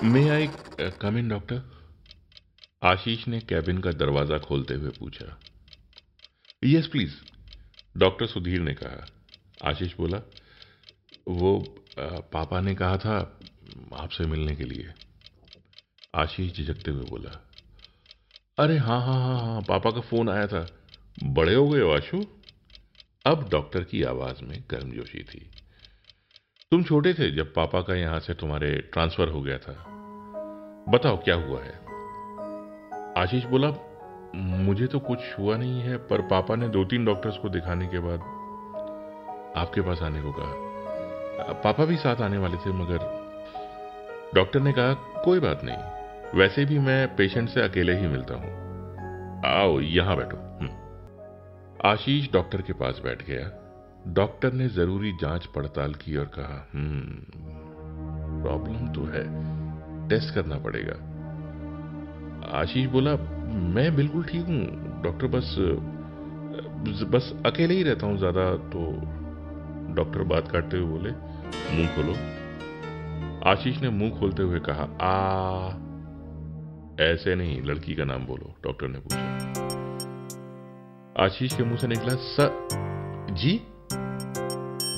May I come in doctor आशीष ने cabin का दरवाज़ा खोलते हुए पूछा। यस प्लीज़ डॉक्टर सुधीर ने कहा। आशीष बोला, वो पापा ने कहा था आपसे मिलने के लिए। आशीष झिझकते हुए बोला, अरे हाँ हाँ हाँ हाँ पापा का फ़ोन आया था। बड़े हो गए आशु? अब डॉक्टर की आवाज़ में गर्मजोशी थी। तुम छोटे थे जब पापा का यहाँ से तुम्हारे ट्रांसफ़र हो गया था। बताओ, क्या हुआ है? आशीष बोला, मुझे तो कुछ हुआ नहीं है, पर पापा ने दो तीन डॉक्टर्स को दिखाने के बाद आपके पास आने को कहा। पापा भी साथ आने वाले थे, मगर डॉक्टर ने कहा, कोई बात नहीं, वैसे भी मैं पेशेंट से अकेले ही मिलता हूँ। आओ, यहाँ बैठो। हम्म। आशीष डॉक्टर के पास बैठ गया। डॉक्टर ने ज़रूरी जाँच पड़ताल की और कहा हम्म प्रॉब्लम तो है, टेस्ट करना पड़ेगा। आशीष बोला, मैं बिल्कुल ठीक हूँ, डॉक्टर बस बस अकेले ही रहता हूँ ज़्यादा। तो डॉक्टर बात काटते हुए बोले, मुँह खोलो। आशीष ने मुँह खोलते हुए कहा, आ, ऐसे नहीं, लड़की का नाम बोलो, डॉक्टर ने पूछा। आशीष के मुँह से निकला, स, जी?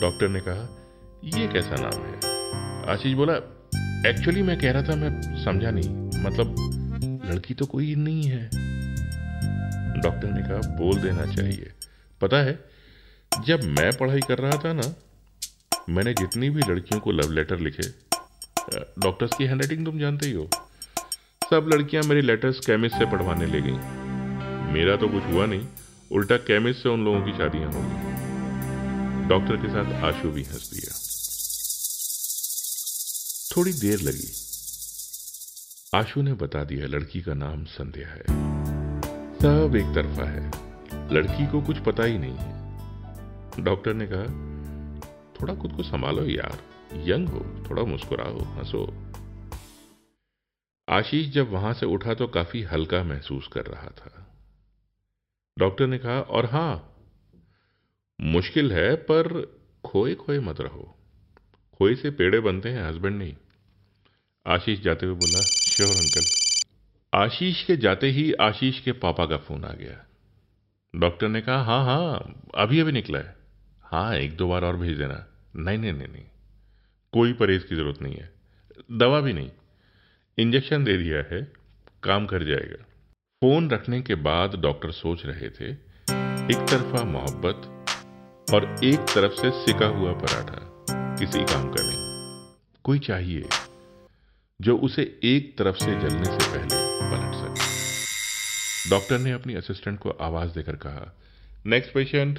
डॉक्टर ने कहा, ये कैसा नाम है? आशीष बोला एक्चुअली मैं कह रहा था, मैं समझा नहीं। मतलब लड़की तो कोई नहीं है। डॉक्टर ने कहा, बोल देना चाहिए। पता है, जब मैं पढ़ाई कर रहा था ना, मैंने जितनी भी लड़कियों को लव लेटर लिखे डॉक्टर्स की हैंडराइटिंग तुम जानते ही हो, सब लड़कियाँ मेरी लेटर्स केमिस्ट से पढ़वाने ले गई। मेरा तो कुछ हुआ नहीं, उल्टा केमिस्ट से उन लोगों की शादियाँ हो गई। डॉक्टर के साथ आशु भी हंस दिया। थोड़ी देर लगी। आशु ने बता दिया, लड़की का नाम संध्या है। सब एक तरफा है। लड़की को कुछ पता ही नहीं है। डॉक्टर ने कहा, थोड़ा खुद को संभालो यार। यंग हो, थोड़ा मुस्कुराओ, हंसो। आशीष जब वहाँ से उठा तो काफ़ी हल्का महसूस कर रहा था। डॉक्टर ने कहा, और हाँ मुश्किल है, पर खोए खोए मत रहो। खोए से पेड़े बनते हैं हस्बैंड नहीं। आशीष जाते हुए बोला श्योर अंकल आशीष के जाते ही आशीष के पापा का फ़ोन आ गया। डॉक्टर ने कहा हाँ हाँ अभी अभी निकला है। हाँ एक दो बार और भेज देना। नहीं नहीं नहीं नहीं। कोई परहेज की ज़रूरत नहीं है। दवा भी नहीं। इंजेक्शन दे दिया है। काम कर जाएगा। फ़ोन रखने के बाद डॉक्टर सोच रहे थे, एक तरफा मोहब्बत और एक तरफ़ से सिका हुआ पराठा, किसी काम का नहीं। कोई चाहिए जो उसे एक तरफ़ से जलने से पहले पलट सके। डॉक्टर ने अपनी असिस्टेंट को आवाज़ देकर कहा नेक्स्ट पेशेंट